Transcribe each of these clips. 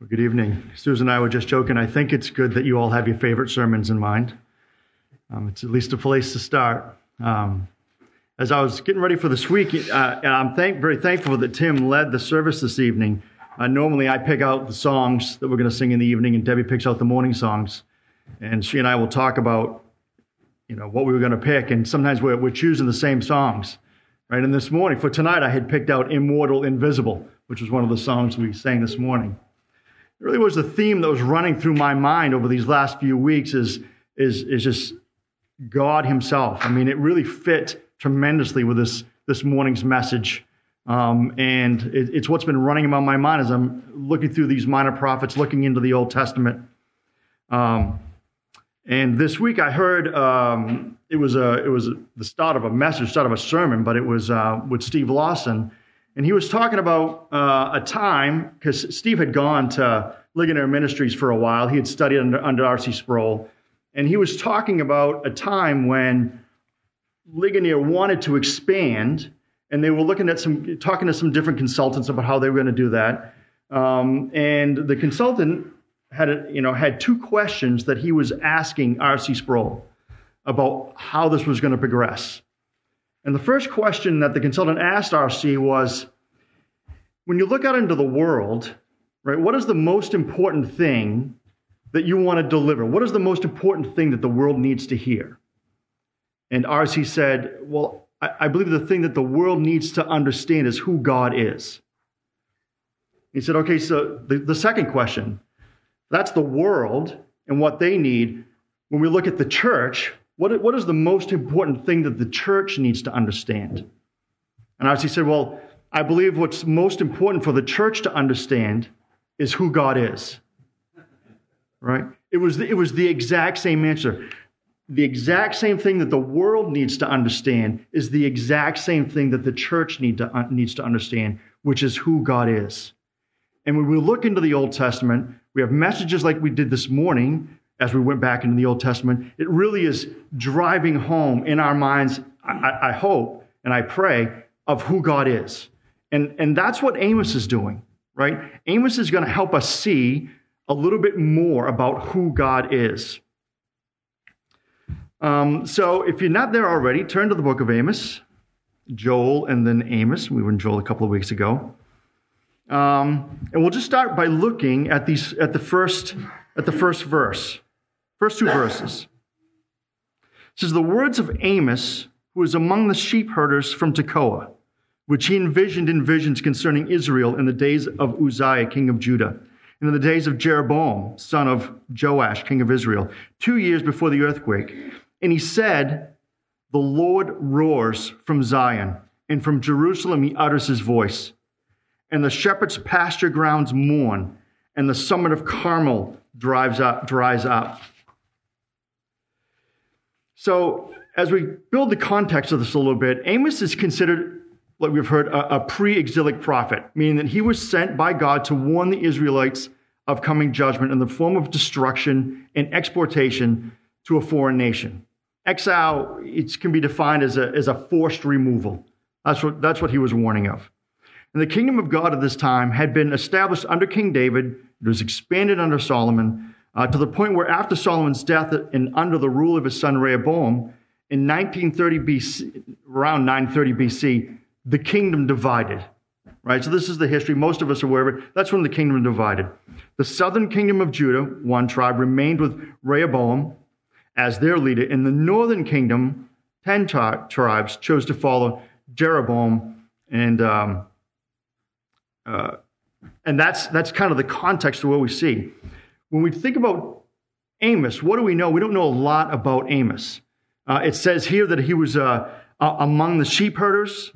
Well, good evening. Susan and I were just joking. I think it's good that you all have your favorite sermons in mind. Um, it's at least a place to start. Um, as I was getting ready for this week, uh, I'm thank, very thankful that Tim led the service this evening. Uh, normally, I pick out the songs that we're going to sing in the evening, and Debbie picks out the morning songs. And she and I will talk about, you know, what we were going to pick. And sometimes we're, we're choosing the same songs, right? And this morning, for tonight, I had picked out "Immortal, Invisible," which was one of the songs we sang this morning. Really was the theme that was running through my mind over these last few weeks is, is, is just God Himself. I mean, it really fit tremendously with this, this morning's message. Um, and it, it's what's been running in my mind as I'm looking through these minor prophets, looking into the Old Testament. Um, and this week I heard um, it was a, it was the start of a message, start of a sermon, but it was uh, with Steve Lawson, and he was talking about uh, a time, because Steve had gone to Ligonier Ministries for a while. He had studied under, under R.C. Sproul. And he was talking about a time when Ligonier wanted to expand, and they were looking at some, talking to some different consultants about how they were going to do that. Um, and the consultant had, you know, had two questions that he was asking R.C. Sproul about how this was going to progress. And the first question that the consultant asked RC was when you look out into the world, right, what is the most important thing that you want to deliver? What is the most important thing that the world needs to hear? And RC said, Well, I, I believe the thing that the world needs to understand is who God is. He said, Okay, so the, the second question that's the world and what they need. When we look at the church, what, what is the most important thing that the church needs to understand? And RC said, Well, I believe what's most important for the church to understand is who God is. Right? It was, the, it was the exact same answer. The exact same thing that the world needs to understand is the exact same thing that the church need to, uh, needs to understand, which is who God is. And when we look into the Old Testament, we have messages like we did this morning as we went back into the Old Testament, it really is driving home in our minds, I, I hope and I pray, of who God is. And, and that's what Amos is doing, right? Amos is going to help us see a little bit more about who God is. Um, so if you're not there already, turn to the book of Amos, Joel, and then Amos. We were in Joel a couple of weeks ago. Um, and we'll just start by looking at these at the first at the first verse. First two verses. It says, The words of Amos, who was among the sheep herders from Tekoa, which he envisioned in visions concerning Israel in the days of Uzziah, king of Judah, and in the days of Jeroboam, son of Joash, king of Israel, two years before the earthquake. And he said, The Lord roars from Zion, and from Jerusalem he utters his voice. And the shepherd's pasture grounds mourn, and the summit of Carmel drives up, dries up. So, as we build the context of this a little bit, Amos is considered, like we've heard, a, a pre exilic prophet, meaning that he was sent by God to warn the Israelites of coming judgment in the form of destruction and exportation to a foreign nation. Exile it can be defined as a, as a forced removal. That's what, that's what he was warning of. And the kingdom of God at this time had been established under King David, it was expanded under Solomon, uh, to the point where after Solomon's death and under the rule of his son Rehoboam, in 1930 BC, around 930 BC, the kingdom divided. Right? So this is the history. Most of us are aware of it. That's when the kingdom divided. The southern kingdom of Judah, one tribe, remained with Rehoboam as their leader. In the northern kingdom, 10 tri- tribes chose to follow Jeroboam. And, um, uh, and that's, that's kind of the context of what we see. When we think about Amos, what do we know? We don't know a lot about Amos. Uh, it says here that he was uh, among the sheep herders.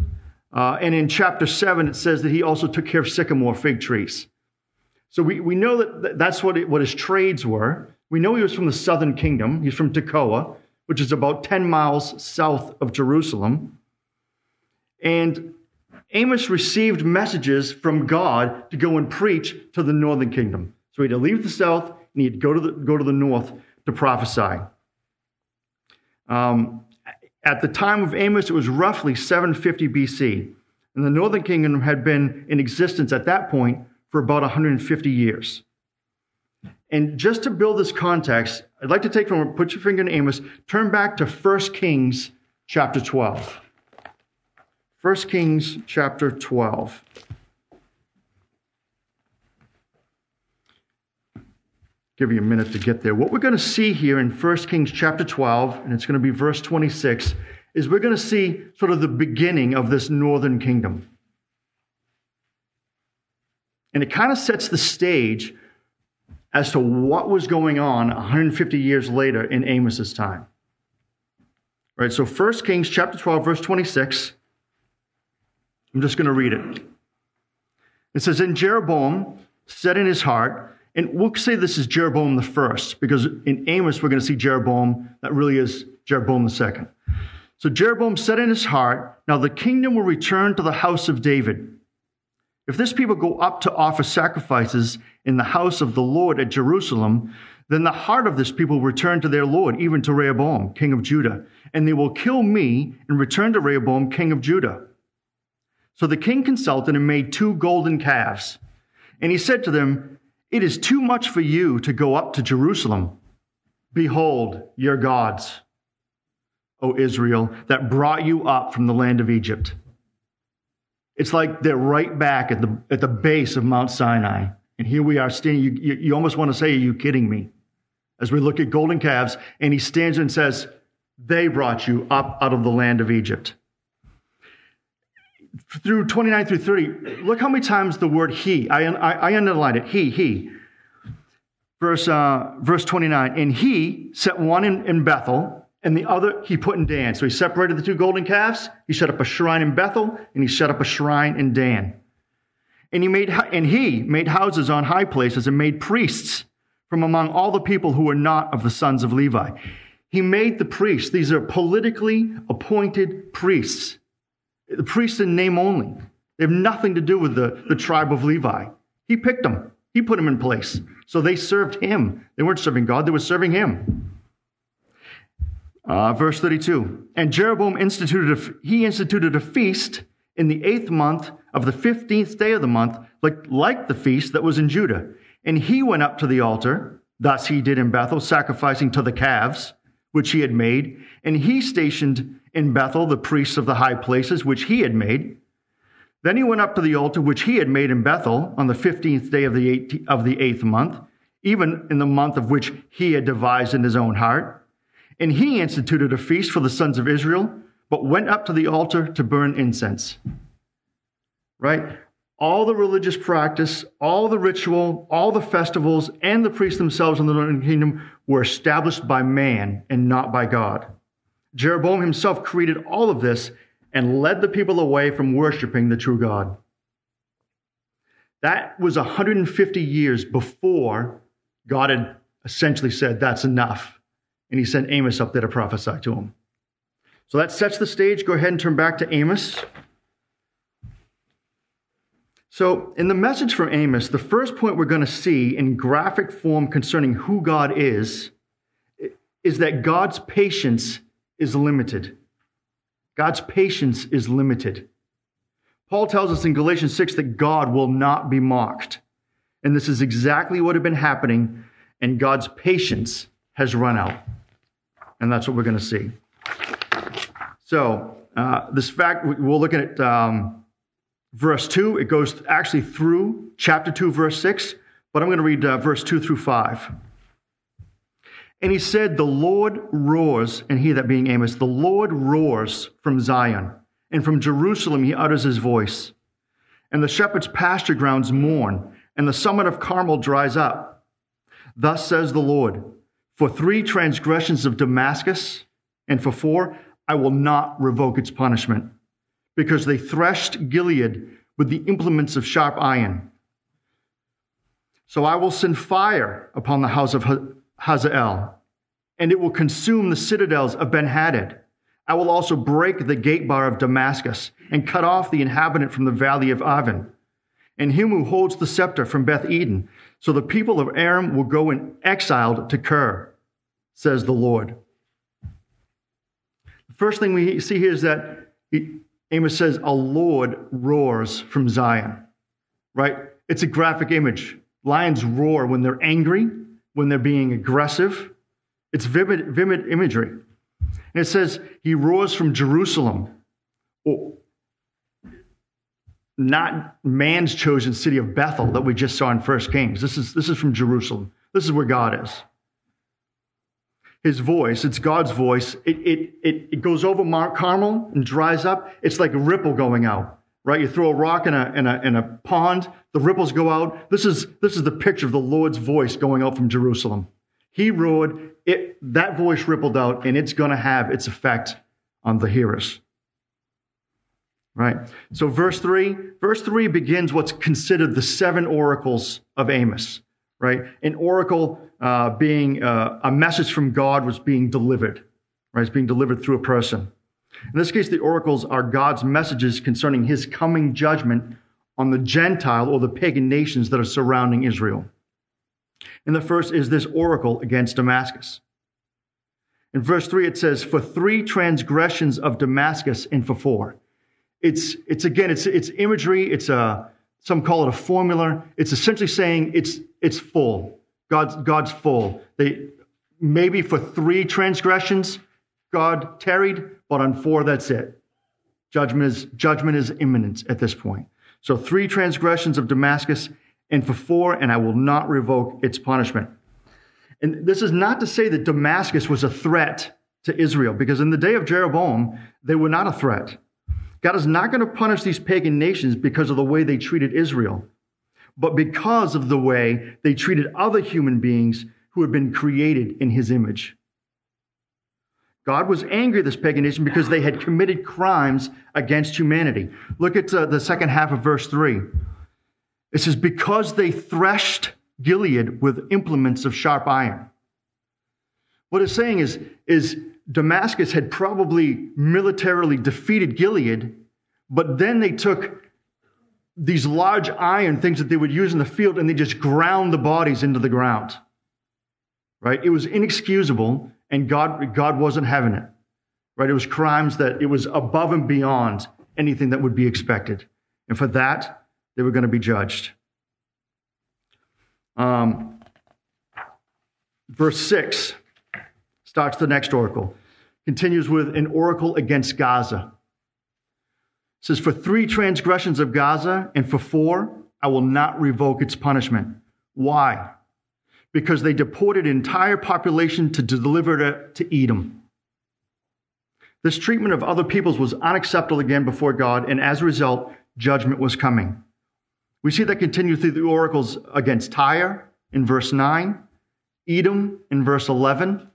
Uh, and in chapter 7, it says that he also took care of sycamore fig trees. So we, we know that that's what, it, what his trades were. We know he was from the southern kingdom. He's from Tekoa, which is about 10 miles south of Jerusalem. And Amos received messages from God to go and preach to the northern kingdom. So he had to leave the south and he had to go to the, go to the north to prophesy. Um, at the time of Amos, it was roughly 750 BC. And the northern kingdom had been in existence at that point for about 150 years. And just to build this context, I'd like to take from put your finger in Amos, turn back to 1 Kings chapter 12. 1 Kings chapter 12. Give you a minute to get there. What we're going to see here in 1 Kings chapter 12, and it's going to be verse 26, is we're going to see sort of the beginning of this northern kingdom. And it kind of sets the stage as to what was going on 150 years later in Amos's time. Right, so 1 Kings chapter 12, verse 26. I'm just going to read it. It says, And Jeroboam said in his heart, and we'll say this is Jeroboam the first, because in Amos we're going to see Jeroboam, that really is Jeroboam the second. So Jeroboam said in his heart, Now the kingdom will return to the house of David. If this people go up to offer sacrifices in the house of the Lord at Jerusalem, then the heart of this people will return to their Lord, even to Rehoboam, king of Judah, and they will kill me and return to Rehoboam, king of Judah. So the king consulted and made two golden calves. And he said to them, It is too much for you to go up to Jerusalem. Behold, your gods, O Israel, that brought you up from the land of Egypt. It's like they're right back at the, at the base of Mount Sinai. And here we are standing. You, you, you almost want to say, Are you kidding me? As we look at golden calves, and he stands and says, They brought you up out of the land of Egypt through 29 through 30, look how many times the word he, I, I, I underlined it, he, he. Verse, uh, verse 29, and he set one in, in Bethel, and the other he put in Dan. So he separated the two golden calves, he set up a shrine in Bethel, and he set up a shrine in Dan. And he made, and he made houses on high places and made priests from among all the people who were not of the sons of Levi. He made the priests, these are politically appointed priests the priests in name only. They have nothing to do with the, the tribe of Levi. He picked them, he put them in place. So they served him. They weren't serving God, they were serving him. Uh, verse 32 And Jeroboam instituted a, he instituted a feast in the eighth month of the fifteenth day of the month, like, like the feast that was in Judah. And he went up to the altar, thus he did in Bethel, sacrificing to the calves which he had made. And he stationed in Bethel the priests of the high places which he had made. Then he went up to the altar which he had made in Bethel on the 15th day of the, 18th, of the eighth month, even in the month of which he had devised in his own heart. And he instituted a feast for the sons of Israel, but went up to the altar to burn incense. Right? All the religious practice, all the ritual, all the festivals, and the priests themselves in the northern kingdom were established by man and not by God. Jeroboam himself created all of this and led the people away from worshiping the true God. That was 150 years before God had essentially said, That's enough. And he sent Amos up there to prophesy to him. So that sets the stage. Go ahead and turn back to Amos. So, in the message from Amos, the first point we're going to see in graphic form concerning who God is is that God's patience is limited. God's patience is limited. Paul tells us in Galatians 6 that God will not be mocked. And this is exactly what had been happening, and God's patience has run out. And that's what we're going to see. So, uh, this fact, we'll look at um, verse 2. It goes actually through chapter 2, verse 6, but I'm going to read uh, verse 2 through 5. And he said, The Lord roars, and he that being Amos, the Lord roars from Zion, and from Jerusalem he utters his voice. And the shepherd's pasture grounds mourn, and the summit of Carmel dries up. Thus says the Lord, For three transgressions of Damascus, and for four, I will not revoke its punishment, because they threshed Gilead with the implements of sharp iron. So I will send fire upon the house of Hazael, and it will consume the citadels of Benhadad. I will also break the gate bar of Damascus and cut off the inhabitant from the valley of Aven, and him who holds the scepter from Beth Eden. So the people of Aram will go in exiled to Kir, says the Lord. The first thing we see here is that Amos says, A Lord roars from Zion, right? It's a graphic image. Lions roar when they're angry when they're being aggressive. It's vivid, vivid imagery. And it says, He roars from Jerusalem, or not man's chosen city of Bethel that we just saw in First Kings. This is, this is from Jerusalem. This is where God is. His voice, it's God's voice. It, it, it, it goes over Mount Carmel and dries up. It's like a ripple going out, right? You throw a rock in a, in a, in a pond, the ripples go out. This is, this is the picture of the Lord's voice going out from Jerusalem. He roared, it, that voice rippled out, and it's going to have its effect on the hearers. Right? So, verse 3, verse 3 begins what's considered the seven oracles of Amos. Right? An oracle uh, being uh, a message from God was being delivered. Right? It's being delivered through a person. In this case, the oracles are God's messages concerning his coming judgment on the Gentile or the pagan nations that are surrounding Israel. And the first is this oracle against Damascus. In verse 3, it says, For three transgressions of Damascus and for four. It's, it's again, it's, it's imagery. It's a, some call it a formula. It's essentially saying it's, it's full. God's, God's full. They, maybe for three transgressions, God tarried, but on four, that's it. Judgment is, judgment is imminent at this point. So three transgressions of Damascus and for four, and I will not revoke its punishment. And this is not to say that Damascus was a threat to Israel, because in the day of Jeroboam, they were not a threat. God is not going to punish these pagan nations because of the way they treated Israel, but because of the way they treated other human beings who had been created in his image. God was angry at this pagan nation because they had committed crimes against humanity. Look at uh, the second half of verse 3. It says, because they threshed Gilead with implements of sharp iron. What it's saying is, is Damascus had probably militarily defeated Gilead, but then they took these large iron things that they would use in the field and they just ground the bodies into the ground. Right? It was inexcusable, and God, God wasn't having it. Right? It was crimes that it was above and beyond anything that would be expected. And for that, they were going to be judged. Um, verse 6 starts the next oracle, continues with an oracle against Gaza. It says, For three transgressions of Gaza and for four, I will not revoke its punishment. Why? Because they deported entire population to deliver it to Edom. This treatment of other peoples was unacceptable again before God, and as a result, judgment was coming. We see that continue through the oracles against Tyre in verse 9, Edom in verse 11,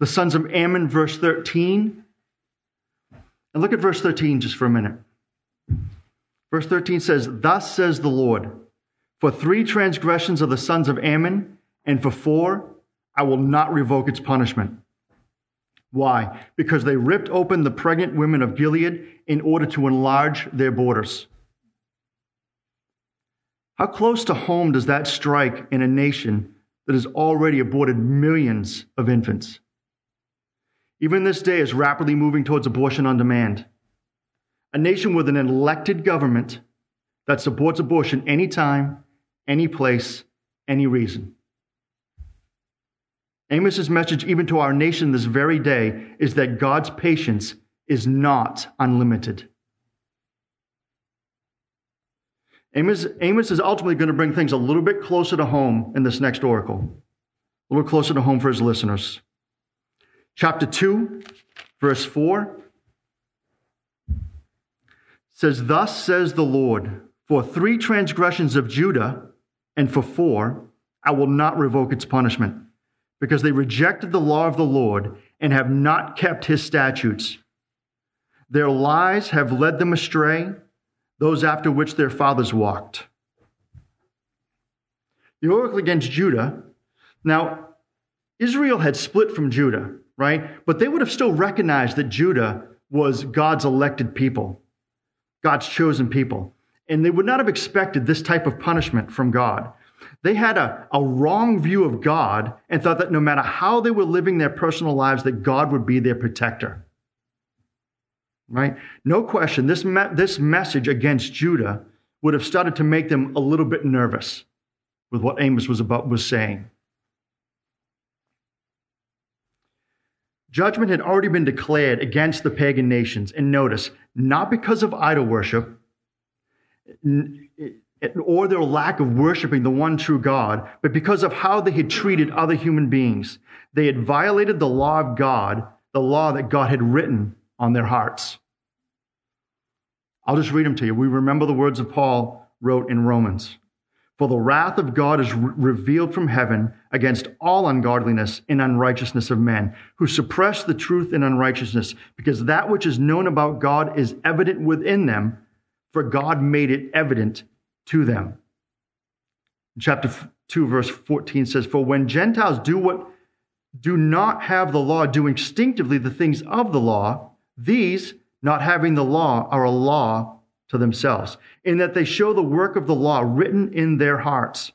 the sons of Ammon, verse 13. And look at verse 13 just for a minute. Verse 13 says, Thus says the Lord, for three transgressions of the sons of Ammon, and for four, I will not revoke its punishment. Why? Because they ripped open the pregnant women of Gilead in order to enlarge their borders. How close to home does that strike in a nation that has already aborted millions of infants? Even this day is rapidly moving towards abortion on demand. A nation with an elected government that supports abortion anytime, any place, any reason. Amos's message, even to our nation this very day, is that God's patience is not unlimited. Amos, Amos is ultimately going to bring things a little bit closer to home in this next oracle, a little closer to home for his listeners. Chapter 2, verse 4 says, Thus says the Lord, for three transgressions of Judah, and for four, I will not revoke its punishment, because they rejected the law of the Lord and have not kept his statutes. Their lies have led them astray those after which their fathers walked. The oracle against Judah. Now, Israel had split from Judah, right? But they would have still recognized that Judah was God's elected people, God's chosen people and they would not have expected this type of punishment from God. They had a, a wrong view of God and thought that no matter how they were living their personal lives, that God would be their protector. Right? No question, this, me- this message against Judah would have started to make them a little bit nervous with what Amos was about was saying. Judgment had already been declared against the pagan nations, and notice, not because of idol worship, or their lack of worshiping the one true God, but because of how they had treated other human beings. They had violated the law of God, the law that God had written on their hearts. I'll just read them to you. We remember the words of Paul wrote in Romans. For the wrath of God is re- revealed from heaven against all ungodliness and unrighteousness of men, who suppress the truth in unrighteousness, because that which is known about God is evident within them, for God made it evident to them. Chapter 2, verse 14 says, For when Gentiles do what do not have the law, do instinctively the things of the law, these, not having the law, are a law to themselves, in that they show the work of the law written in their hearts,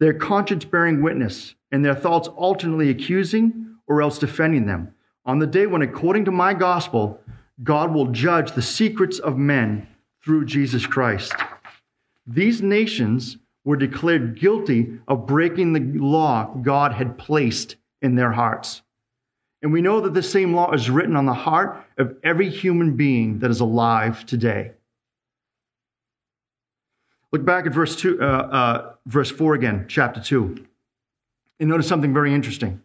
their conscience bearing witness, and their thoughts alternately accusing or else defending them. On the day when, according to my gospel, God will judge the secrets of men through Jesus Christ. These nations were declared guilty of breaking the law God had placed in their hearts. And we know that the same law is written on the heart of every human being that is alive today. Look back at verse two, uh, uh, verse four again, chapter two, and notice something very interesting.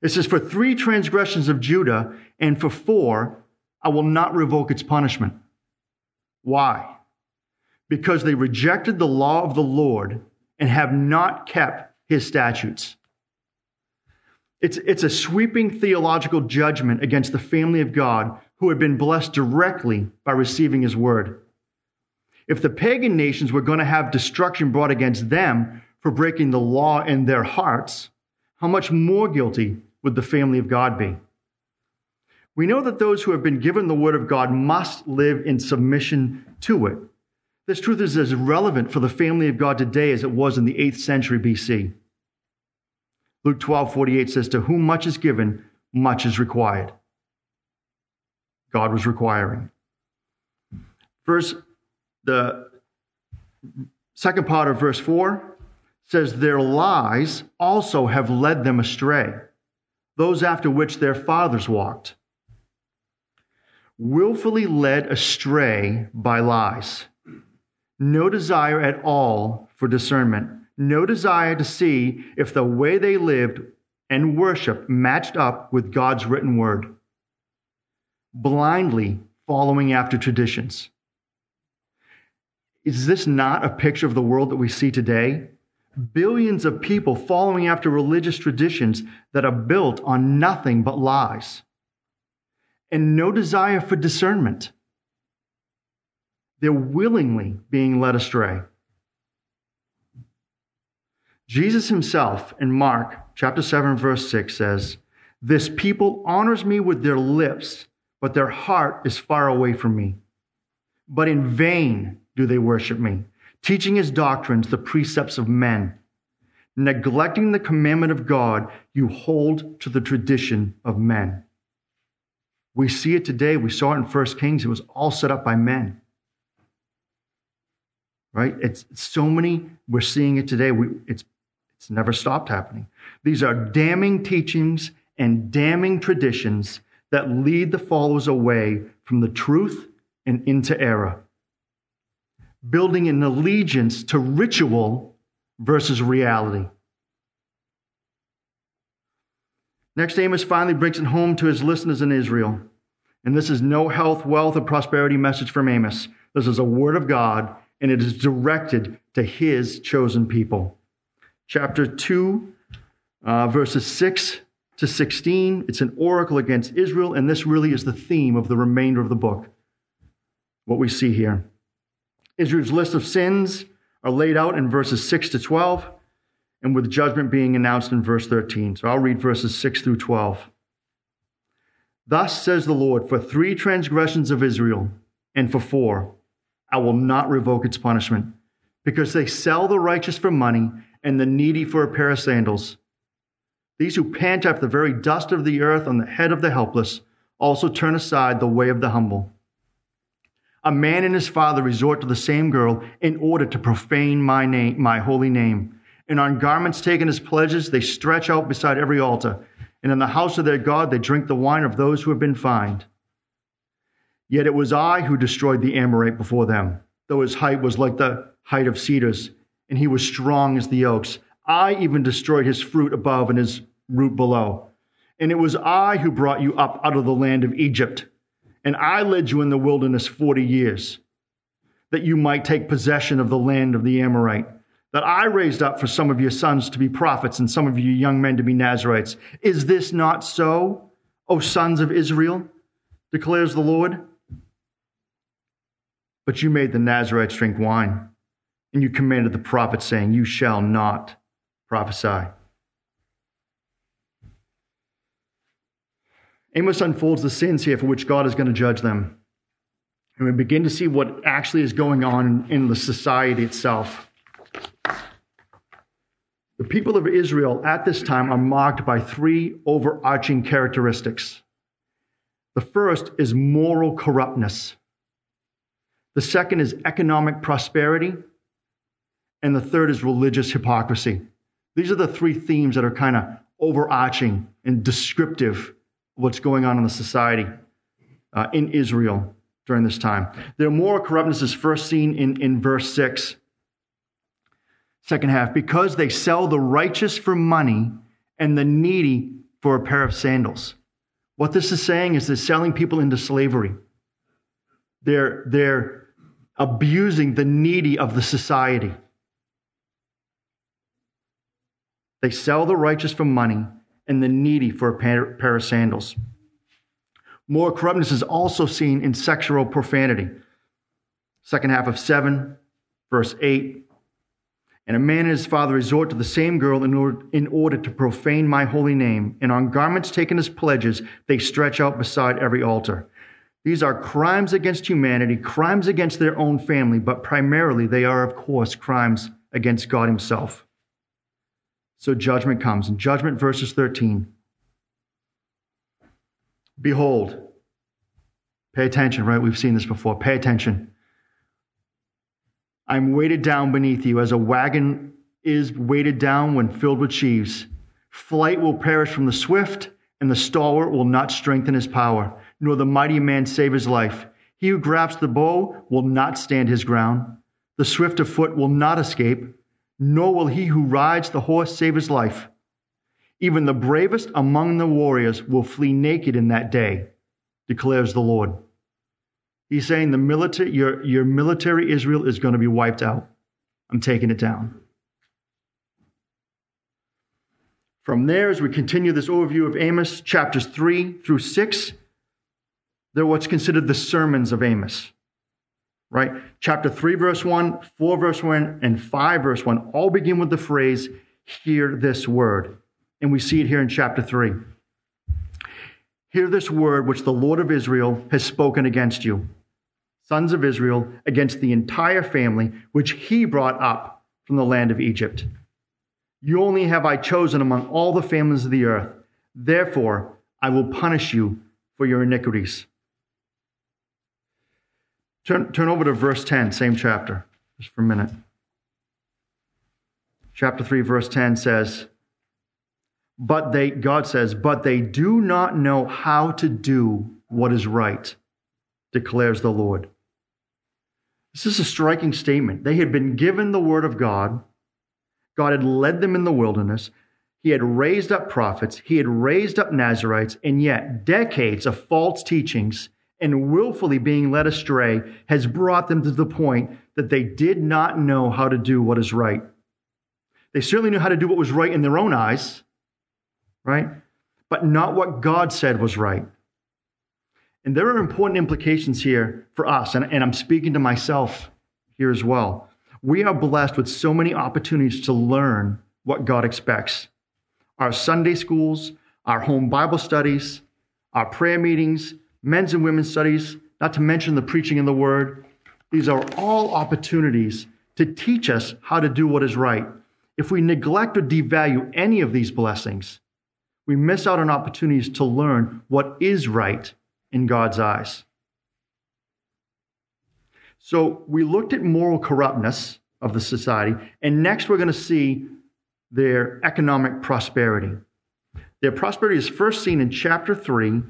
It says, "For three transgressions of Judah, and for four, I will not revoke its punishment." Why? Because they rejected the law of the Lord and have not kept His statutes. It's, it's a sweeping theological judgment against the family of God who had been blessed directly by receiving His word. If the pagan nations were going to have destruction brought against them for breaking the law in their hearts, how much more guilty would the family of God be? We know that those who have been given the word of God must live in submission to it. This truth is as relevant for the family of God today as it was in the 8th century BC. Luke 12 48 says, To whom much is given, much is required. God was requiring. Verse the second part of verse 4 says, Their lies also have led them astray, those after which their fathers walked. Willfully led astray by lies. No desire at all for discernment. No desire to see if the way they lived and worshiped matched up with God's written word. Blindly following after traditions. Is this not a picture of the world that we see today? Billions of people following after religious traditions that are built on nothing but lies and no desire for discernment. They're willingly being led astray. Jesus himself in Mark chapter 7 verse 6 says, "This people honors me with their lips, but their heart is far away from me. But in vain do they worship me, teaching his doctrines, the precepts of men. Neglecting the commandment of God, you hold to the tradition of men. We see it today. We saw it in First Kings. It was all set up by men. Right? It's so many. We're seeing it today. We, it's, it's never stopped happening. These are damning teachings and damning traditions that lead the followers away from the truth and into error building an allegiance to ritual versus reality. Next, Amos finally brings it home to his listeners in Israel. And this is no health, wealth, or prosperity message from Amos. This is a word of God, and it is directed to his chosen people. Chapter 2, uh, verses 6 to 16. It's an oracle against Israel, and this really is the theme of the remainder of the book. What we see here. Israel's list of sins are laid out in verses 6 to 12, and with judgment being announced in verse 13. So I'll read verses 6 through 12. Thus says the Lord, for three transgressions of Israel, and for four, I will not revoke its punishment, because they sell the righteous for money and the needy for a pair of sandals. These who pant after the very dust of the earth on the head of the helpless also turn aside the way of the humble. A man and his father resort to the same girl in order to profane my name, my holy name. And on garments taken as pledges, they stretch out beside every altar. And in the house of their God they drink the wine of those who have been fined. Yet it was I who destroyed the Amorite before them, though his height was like the height of cedars, and he was strong as the oaks. I even destroyed his fruit above and his root below. And it was I who brought you up out of the land of Egypt, and I led you in the wilderness forty years, that you might take possession of the land of the Amorite that I raised up for some of your sons to be prophets and some of you young men to be Nazarites. Is this not so, O sons of Israel? declares the Lord. But you made the Nazarites drink wine, and you commanded the prophets, saying, You shall not prophesy. Amos unfolds the sins here for which God is going to judge them. And we begin to see what actually is going on in the society itself. The people of Israel at this time are marked by three overarching characteristics. The first is moral corruptness. The second is economic prosperity. And the third is religious hypocrisy. These are the three themes that are kind of overarching and descriptive of what's going on in the society uh, in Israel during this time. Their moral corruptness is first seen in, in verse 6. Second half, because they sell the righteous for money and the needy for a pair of sandals. What this is saying is they're selling people into slavery. They're, they're abusing the needy of the society. They sell the righteous for money and the needy for a pair, of sandals. More corruptness is also seen in sexual profanity. Second half of 7, verse 8 and a man and his father resort to the same girl in order, in order to profane my holy name. And on garments taken as pledges, they stretch out beside every altar. These are crimes against humanity, crimes against their own family, but primarily they are, of course, crimes against God Himself. So judgment comes. In judgment, verses 13. Behold, pay attention, right? We've seen this before. Pay attention. I'm weighted down beneath you as a wagon is weighted down when filled with sheaves. Flight will perish from the swift, and the stalwart will not strengthen his power, nor the mighty man save his life. He who grasps the bow will not stand his ground. The swift of foot will not escape, nor will he who rides the horse save his life. Even the bravest among the warriors will flee naked in that day, declares the Lord. He's saying the military, your, your military Israel is going to be wiped out. I'm taking it down. From there, as we continue this overview of Amos, chapters 3 through 6, they're what's considered the sermons of Amos. Right? Chapter 3, verse 1, 4, verse 1, and 5, verse 1 all begin with the phrase, Hear this word. And we see it here in chapter 3. Hear this word which the Lord of Israel has spoken against you sons of Israel, against the entire family which he brought up from the land of Egypt. You only have I chosen among all the families of the earth. Therefore, I will punish you for your iniquities. Turn, turn over to verse 10, same chapter, just for a minute. Chapter 3, verse 10 says, But they, God says, but they do not know how to do what is right, declares the Lord. This is a striking statement. They had been given the word of God. God had led them in the wilderness. He had raised up prophets. He had raised up Nazarites. And yet, decades of false teachings and willfully being led astray has brought them to the point that they did not know how to do what is right. They certainly knew how to do what was right in their own eyes, right? But not what God said was right. And there are important implications here for us, and, and I'm speaking to myself here as well. We are blessed with so many opportunities to learn what God expects. Our Sunday schools, our home Bible studies, our prayer meetings, men's and women's studies, not to mention the preaching of the word. These are all opportunities to teach us how to do what is right. If we neglect or devalue any of these blessings, we miss out on opportunities to learn what is right in God's eyes. So we looked at moral corruptness of the society, and next we're going to see their economic prosperity. Their prosperity is first seen in chapter 3,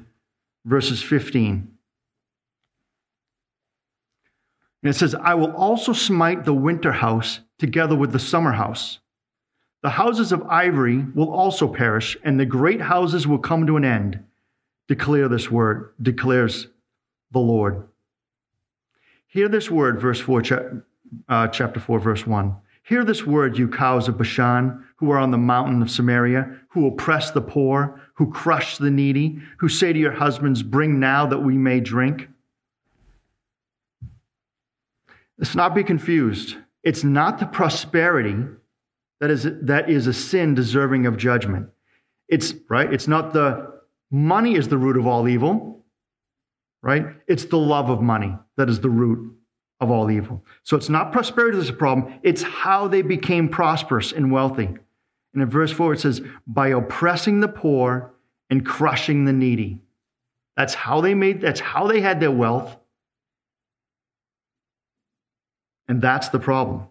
verses 15. And it says, I will also smite the winter house together with the summer house. The houses of ivory will also perish, and the great houses will come to an end. Declare this word, declares the Lord. Hear this word, verse 4, uh, chapter 4, verse 1. Hear this word, you cows of Bashan, who are on the mountain of Samaria, who oppress the poor, who crush the needy, who say to your husbands, Bring now that we may drink. Let's not be confused. It's not the prosperity that is, that is a sin deserving of judgment. It's, right? It's not the money is the root of all evil, right? It's the love of money that is the root of all evil. So it's not prosperity that's a problem. It's how they became prosperous and wealthy. And in verse 4, it says, by oppressing the poor and crushing the needy. That's how they made, that's how they had their wealth. And that's the problem.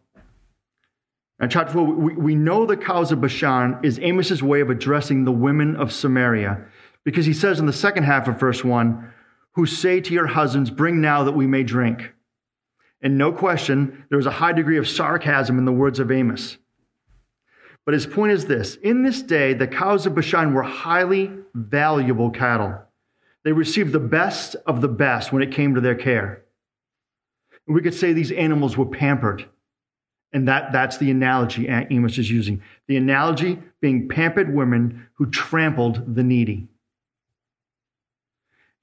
In chapter 4, we, we know the cows of Bashan is Amos's way of addressing the women of Samaria because he says in the second half of verse 1, who say to your husbands, Bring now that we may drink. And no question, there was a high degree of sarcasm in the words of Amos. But his point is this In this day, the cows of Bashan were highly valuable cattle. They received the best of the best when it came to their care. We could say these animals were pampered. And that, that's the analogy Amos is using. The analogy being pampered women who trampled the needy.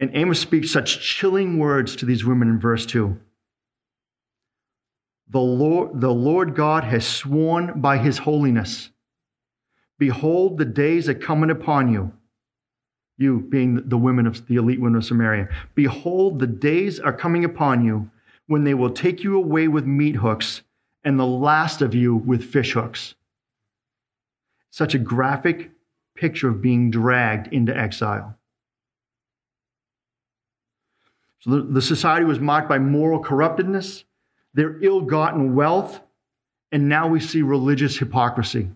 And Amos speaks such chilling words to these women in verse 2. The Lord, the Lord God has sworn by his holiness. Behold, the days are coming upon you. You being the women of the elite women of Samaria. Behold, the days are coming upon you when they will take you away with meat hooks and the last of you with fish hooks. Such a graphic picture of being dragged into exile. So the, the society was marked by moral corruptedness, their ill gotten wealth, and now we see religious hypocrisy.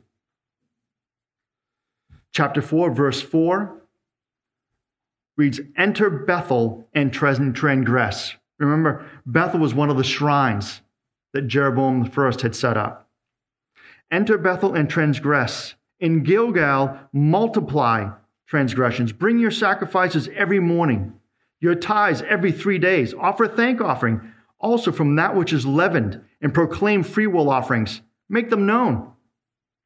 Chapter 4, verse 4 reads Enter Bethel and transgress. Remember, Bethel was one of the shrines that Jeroboam I had set up. Enter Bethel and transgress. In Gilgal, multiply transgressions. Bring your sacrifices every morning, your tithes every three days. Offer thank offering also from that which is leavened, and proclaim freewill offerings. Make them known.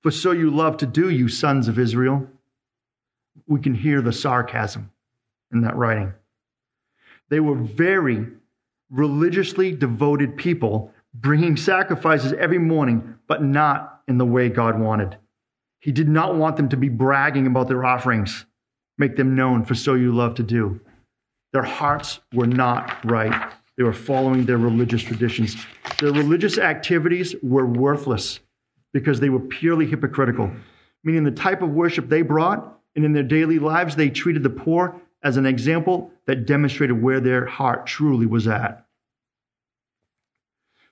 For so you love to do, you sons of Israel. We can hear the sarcasm in that writing. They were very religiously devoted people, bringing sacrifices every morning, but not in the way God wanted. He did not want them to be bragging about their offerings, make them known, for so you love to do. Their hearts were not right. They were following their religious traditions. Their religious activities were worthless because they were purely hypocritical, meaning the type of worship they brought and in their daily lives, they treated the poor as an example that demonstrated where their heart truly was at.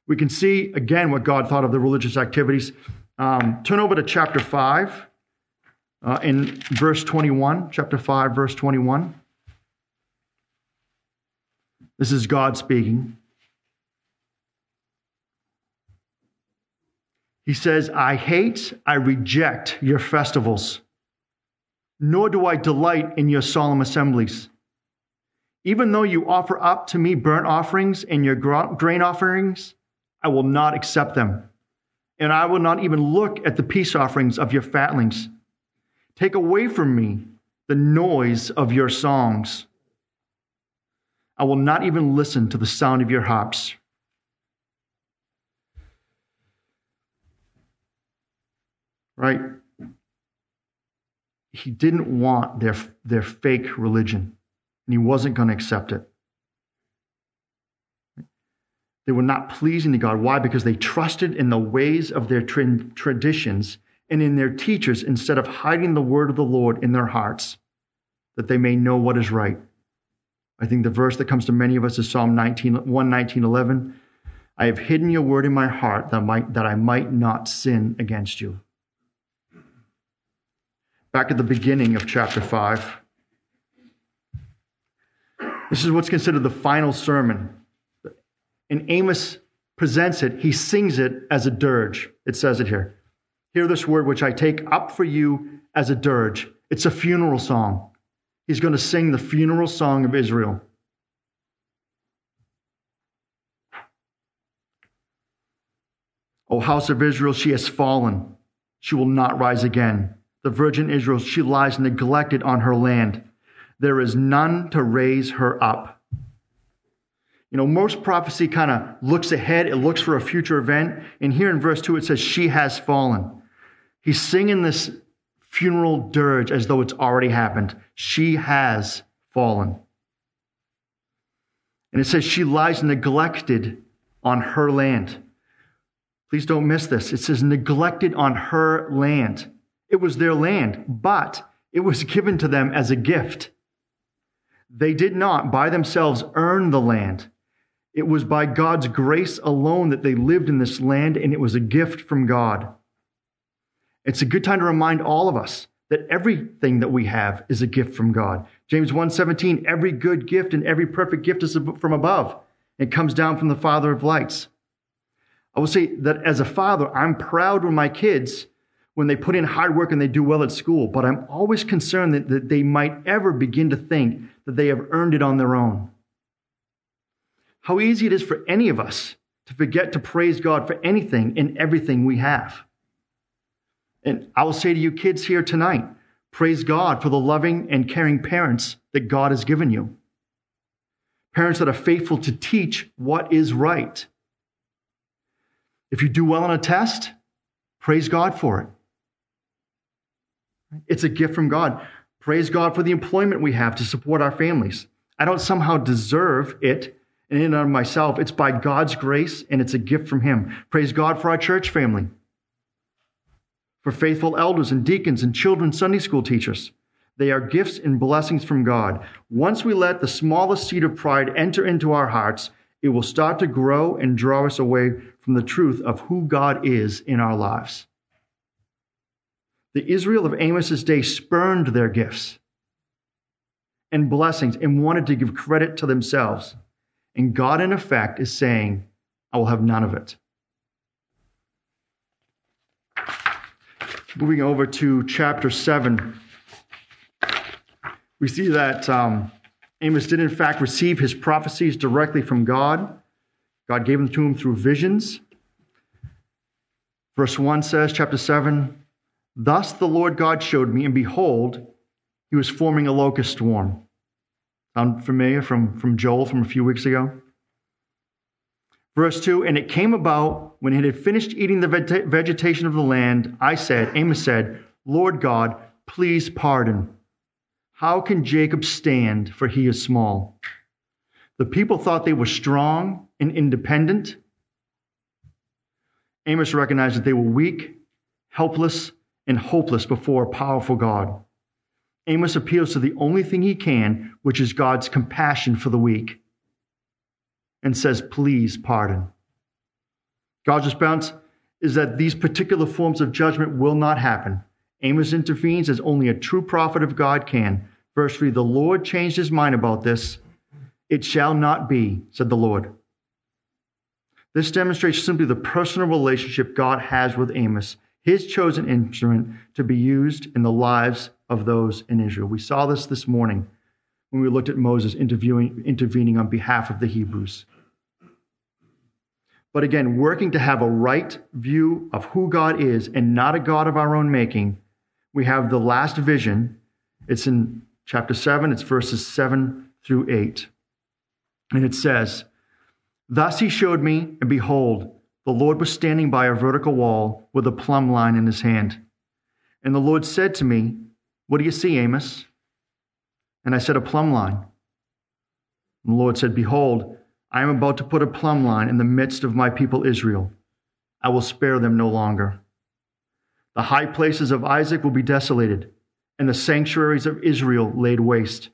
We can see again what God thought of the religious activities. Um, turn over to chapter 5 uh, in verse 21. Chapter 5, verse 21. This is God speaking. He says, I hate, I reject your festivals nor do I delight in your solemn assemblies. Even though you offer up to me burnt offerings and your grain offerings, I will not accept them. And I will not even look at the peace offerings of your fatlings. Take away from me the noise of your songs. I will not even listen to the sound of your harps. Right? he didn't want their, their fake religion, and he wasn't going to accept it. They were not pleasing to God. Why? Because they trusted in the ways of their tra- traditions and in their teachers instead of hiding the word of the Lord in their hearts, that they may know what is right. I think the verse that comes to many of us is Psalm 19, 119, 11. I have hidden your word in my heart that, might, that I might not sin against you. back at the beginning of chapter 5. This is what's considered the final sermon. And Amos presents it, he sings it as a dirge. It says it here. Hear this word which I take up for you as a dirge. It's a funeral song. He's going to sing the funeral song of Israel. O house of Israel, she has fallen. She will not rise again. The virgin Israel, she lies neglected on her land. There is none to raise her up. You know, most prophecy kind of looks ahead, it looks for a future event. And here in verse 2, it says, She has fallen. He's singing this funeral dirge as though it's already happened. She has fallen. And it says, She lies neglected on her land. Please don't miss this. It says, neglected on her land. It was their land, but it was given to them as a gift. They did not by themselves earn the land. It was by God's grace alone that they lived in this land, and it was a gift from God. It's a good time to remind all of us that everything that we have is a gift from God. James 1:17, every good gift and every perfect gift is from above. It comes down from the Father of lights. I will say that as a father, I'm proud when my kids when they put in hard work and they do well at school, but I'm always concerned that, that they might ever begin to think that they have earned it on their own. How easy it is for any of us to forget to praise God for anything and everything we have. And I will say to you, kids here tonight, praise God for the loving and caring parents that God has given you. Parents that are faithful to teach what is right if you do well on a test, praise God for it. It's a gift from God. Praise God for the employment we have to support our families. I don't somehow deserve it in and of myself. It's by God's grace and it's a gift from Him. Praise God for our church family, for faithful elders and deacons and children's Sunday school teachers. They are gifts and blessings from God. Once we let the smallest seed of pride enter into our hearts, it will start to grow and draw us away from the truth of who God is in our lives. The Israel of Amos's day spurned their gifts and blessings and wanted to give credit to themselves. And God, in effect, is saying, I will have none of it. Moving over to chapter 7, we see that um, Amos did, in fact, receive his prophecies directly from God. God gave them to him through visions. Verse 1 says, chapter 7, Thus the Lord God showed me, and behold, he was forming a locust swarm. Sound familiar from, from Joel from a few weeks ago? Verse 2 And it came about when it had finished eating the vegetation of the land, I said, Amos said, Lord God, please pardon. How can Jacob stand, for he is small? The people thought they were strong and independent. Amos recognized that they were weak, helpless, and hopeless before a powerful God. Amos appeals to the only thing he can, which is God's compassion for the weak, and says, Please pardon. God's response is that these particular forms of judgment will not happen. Amos intervenes as only a true prophet of God can. Verse 3 The Lord changed his mind about this it shall not be, said the Lord. This demonstrates simply the personal relationship God has with Amos, his chosen instrument to be used in the lives of those in Israel. We saw this this morning when we looked at Moses intervening on behalf of the Hebrews. But again, working to have a right view of who God is and not a God of our own making, we have the last vision. It's in chapter 7, it's verses 7 through 8. And it says, Thus he showed me, and behold, the Lord was standing by a vertical wall with a plumb line in his hand. And the Lord said to me, What do you see, Amos? And I said, A plumb line. And the Lord said, Behold, I am about to put a plumb line in the midst of my people Israel. I will spare them no longer. The high places of Isaac will be desolated, and the sanctuaries of Israel laid waste.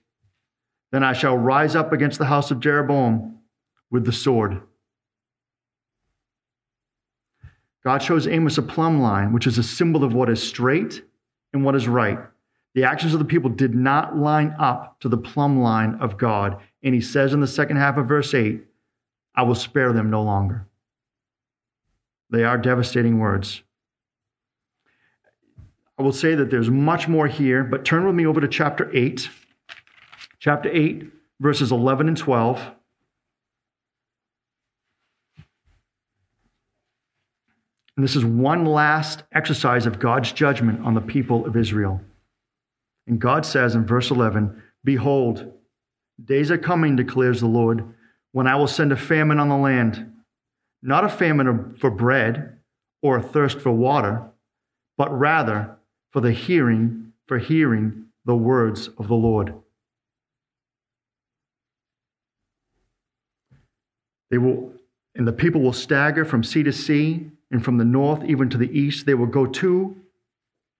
Then I shall rise up against the house of Jeroboam with the sword. God shows Amos a plumb line, which is a symbol of what is straight and what is right. The actions of the people did not line up to the plumb line of God. And he says in the second half of verse 8, I will spare them no longer. They are devastating words. I will say that there's much more here, but turn with me over to chapter 8. Chapter 8, verses 11 and 12. And this is one last exercise of God's judgment on the people of Israel. And God says in verse 11, Behold, days are coming, declares the Lord, when I will send a famine on the land, not a famine for bread or a thirst for water, but rather for the hearing, for hearing the words of the Lord. They will, and the people will stagger from sea to sea, and from the north even to the east. They will go to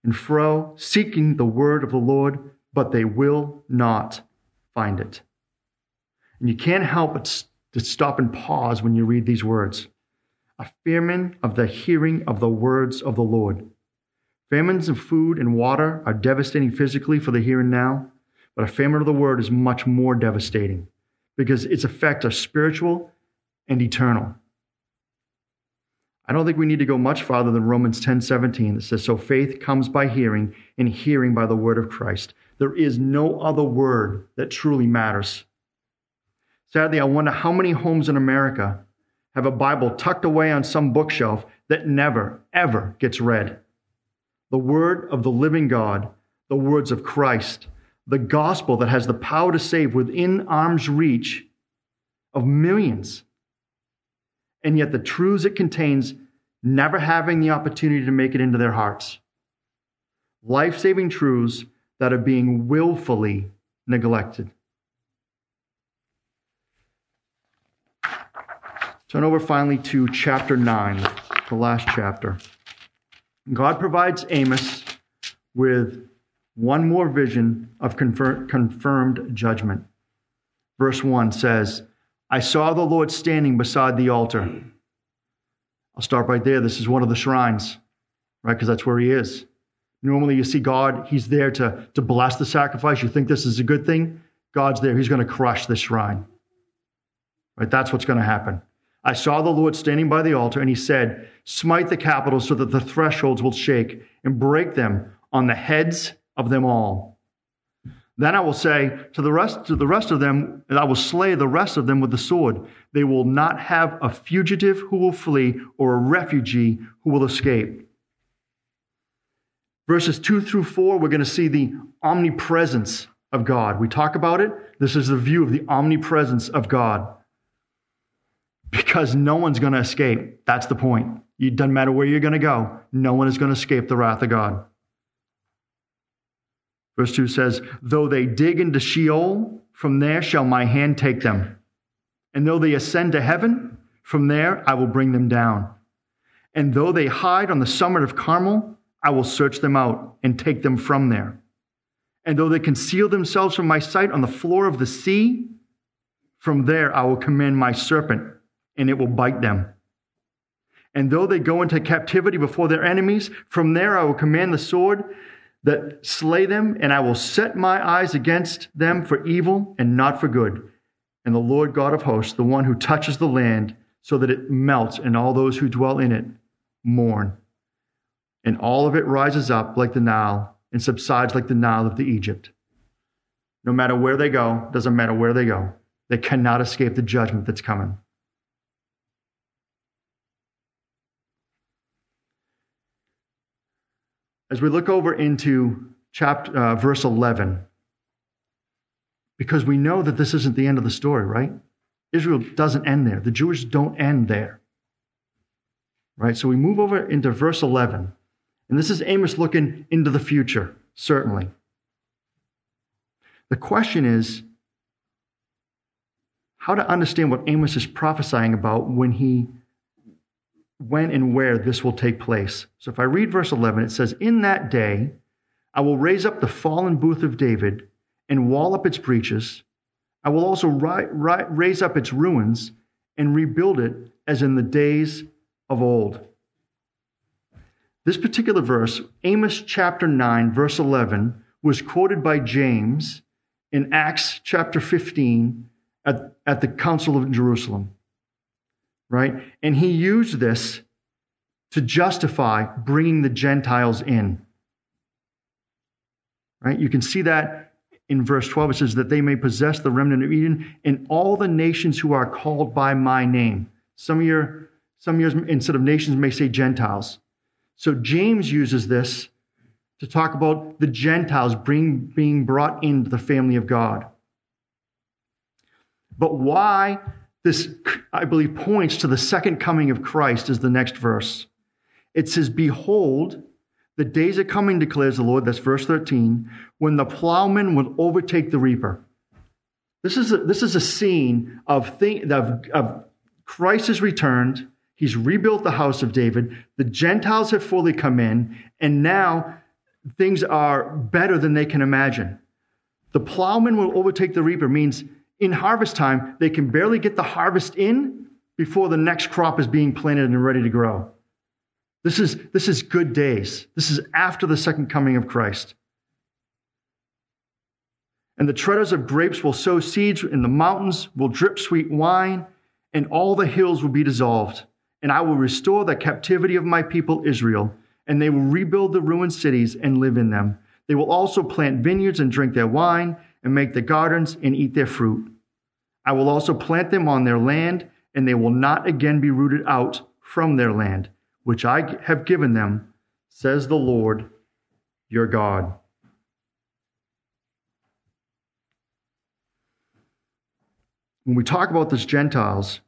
and fro, seeking the word of the Lord, but they will not find it. And you can't help but to stop and pause when you read these words. A famine of the hearing of the words of the Lord. Famines of food and water are devastating physically for the here and now, but a famine of the word is much more devastating because its effects are spiritual and eternal. I don't think we need to go much farther than Romans 10 17 that says, So faith comes by hearing, and hearing by the word of Christ. There is no other word that truly matters. Sadly, I wonder how many homes in America have a Bible tucked away on some bookshelf that never, ever gets read. The word of the living God, the words of Christ, the gospel that has the power to save within arm's reach of millions and yet the truths it contains never having the opportunity to make it into their hearts. Life saving truths that are being willfully neglected. Turn over finally to chapter 9, the last chapter. God provides Amos with one more vision of confirmed judgment. Verse 1 says, I saw the Lord standing beside the altar. I'll start right there. This is one of the shrines, right? Because that's where he is. Normally, you see God, he's there to, to bless the sacrifice. You think this is a good thing? God's there. He's going to crush this shrine. Right? That's what's going to happen. I saw the Lord standing by the altar, and he said, Smite the capitals so that the thresholds will shake, and break them on the heads of them all. Then I will say to the rest to the rest of them, I will slay the rest of them with the sword. They will not have a fugitive who will flee or a refugee who will escape. Verses 2 through 4, we're going to see the omnipresence of God. We talk about it. This is the view of the omnipresence of God. Because no one's going to escape. That's the point. It doesn't matter where you're going to go, no one is going to escape the wrath of God. Verse 2 says, Though they dig into Sheol, from there shall my hand take them. And though they ascend to heaven, from there I will bring them down. And though they hide on the summit of Carmel, I will search them out and take them from there. And though they conceal themselves from my sight on the floor of the sea, from there I will command my serpent, and it will bite them. And though they go into captivity before their enemies, from there I will command the sword that slay them, and I will set my eyes against them for evil and not for good. And the Lord God of hosts, the one who touches the land so that it melts, and all those who dwell in it mourn. And all of it rises up like the Nile and subsides like the Nile of the Egypt. No matter where they go, doesn't matter where they go, they cannot escape the judgment that's coming. As we look over into chapter uh, verse 11 because we know that this isn't the end of the story right? Israel doesn't end there. The jews don't end there. Right? So we move over into verse 11 and this is amos looking into the future certainly. The question is how to understand what amos is prophesying about when he when and where this will take place. So if I read verse 11, it says, In that day I will raise up the fallen booth of David and wall up its breaches. I will also ri- ri- raise up its ruins and rebuild it as in the days of old. This particular verse, Amos chapter 9, verse 11, was quoted by James in Acts chapter 15 at, at the Council of Jerusalem. Right? And he used this to justify bringing the Gentiles in. Right? You can see that in verse 12. It says that they may possess the remnant of Edom and all the nations who are called by my name. Some of your, some your instead of nations may say Gentiles. So James uses this to talk about the Gentiles being, being brought into the family of God. But why this, I believe, points to the second coming of Christ is the next verse. It says, Behold, the days are coming, declares the Lord. That's verse 13, when the plowman will overtake the reaper. This is a, this is a scene of, thing, of, of Christ has returned. He's rebuilt the house of David. The Gentiles have fully come in. And now things are better than they can imagine. The plowman will overtake the reaper means in harvest time, they can barely get the harvest in before the next crop is being planted and ready to grow. This is, this is good days. This is after the second coming of Christ. And the treaders of grapes will sow seeds, and the mountains will drip sweet wine, and all the hills will be dissolved. And I will restore the captivity of my people Israel and they will rebuild the ruined cities and live in them. They will also plant vineyards and drink their wine, and make the gardens and eat their fruit. I will also plant them on their land, and they will not again be rooted out from their land, which I have given them, says the Lord your God. When we talk about this Gentiles,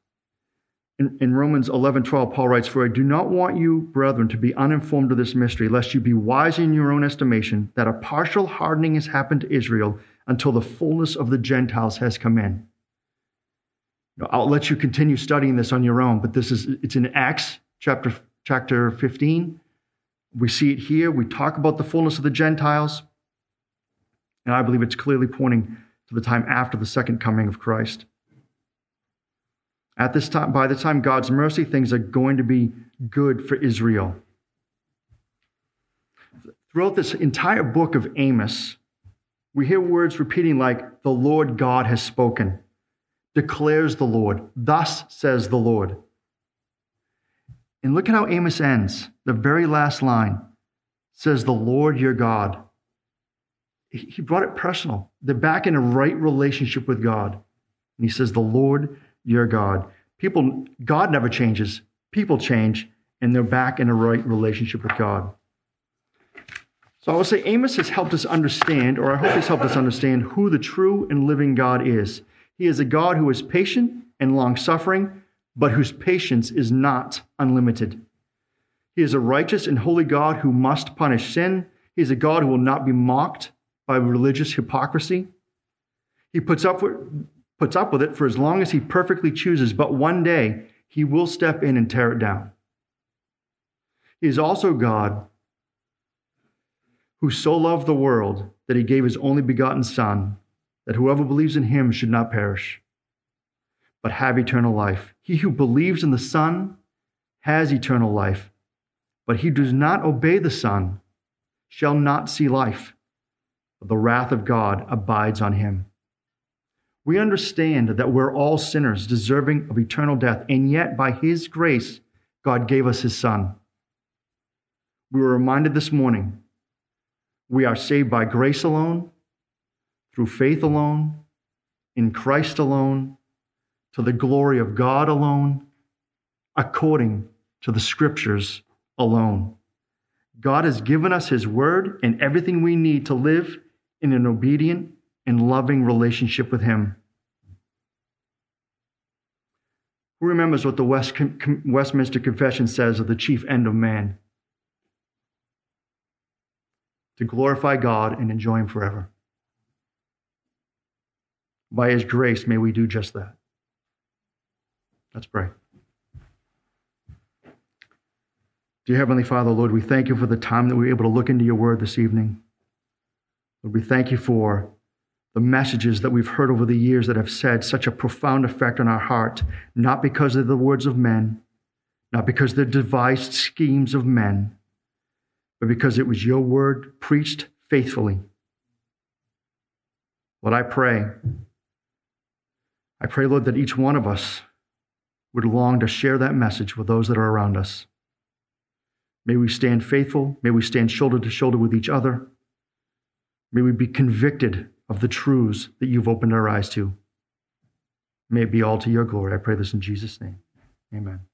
in, in Romans 11 12, Paul writes, For I do not want you, brethren, to be uninformed of this mystery, lest you be wise in your own estimation, that a partial hardening has happened to Israel until the fullness of the Gentiles has come in. I'll let you continue studying this on your own, but this is it's in Acts chapter chapter 15. We see it here. We talk about the fullness of the Gentiles. And I believe it's clearly pointing to the time after the second coming of Christ. At this time, by the time God's mercy, things are going to be good for Israel. Throughout this entire book of Amos, we hear words repeating like, the Lord God has spoken, declares the Lord, thus says the Lord. And look at how Amos ends. The very last line says, The Lord your God. He brought it personal. They're back in a right relationship with God. And he says, The Lord your God. People, God never changes. People change, and they're back in a right relationship with God. So I will say Amos has helped us understand, or I hope he's helped us understand, who the true and living God is. He is a God who is patient and long suffering, but whose patience is not unlimited. He is a righteous and holy God who must punish sin. He is a God who will not be mocked by religious hypocrisy. He puts up with, puts up with it for as long as he perfectly chooses, but one day he will step in and tear it down. He is also God who so loved the world that he gave his only begotten Son, that whoever believes in him should not perish, but have eternal life. He who believes in the Son has eternal life, but he does not obey the Son shall not see life, but the wrath of God abides on him. We understand that we're all sinners deserving of eternal death, and yet by His grace, God gave us His Son. We were reminded this morning we are saved by grace alone, through faith alone, in Christ alone, to the glory of God alone, according to the Scriptures alone. God has given us His Word and everything we need to live in an obedient and loving relationship with Him. Who remembers what the West, Westminster Confession says of the chief end of man? To glorify God and enjoy Him forever. By His grace, may we do just that. Let's pray. Dear Heavenly Father, Lord, we thank you for the time that we were able to look into your word this evening. Lord, we thank you for the messages that we've heard over the years that have said such a profound effect on our heart, not because of the words of men, not because they're devised schemes of men, but because it was your word preached faithfully Lord, I pray. I pray, Lord, that each one of us would long to share that message with those that are around us. May we stand faithful. May we stand shoulder to shoulder with each other. May we be convicted of the truths that you've opened our eyes to. May it be all to your glory. I pray this in Jesus' name. Amen.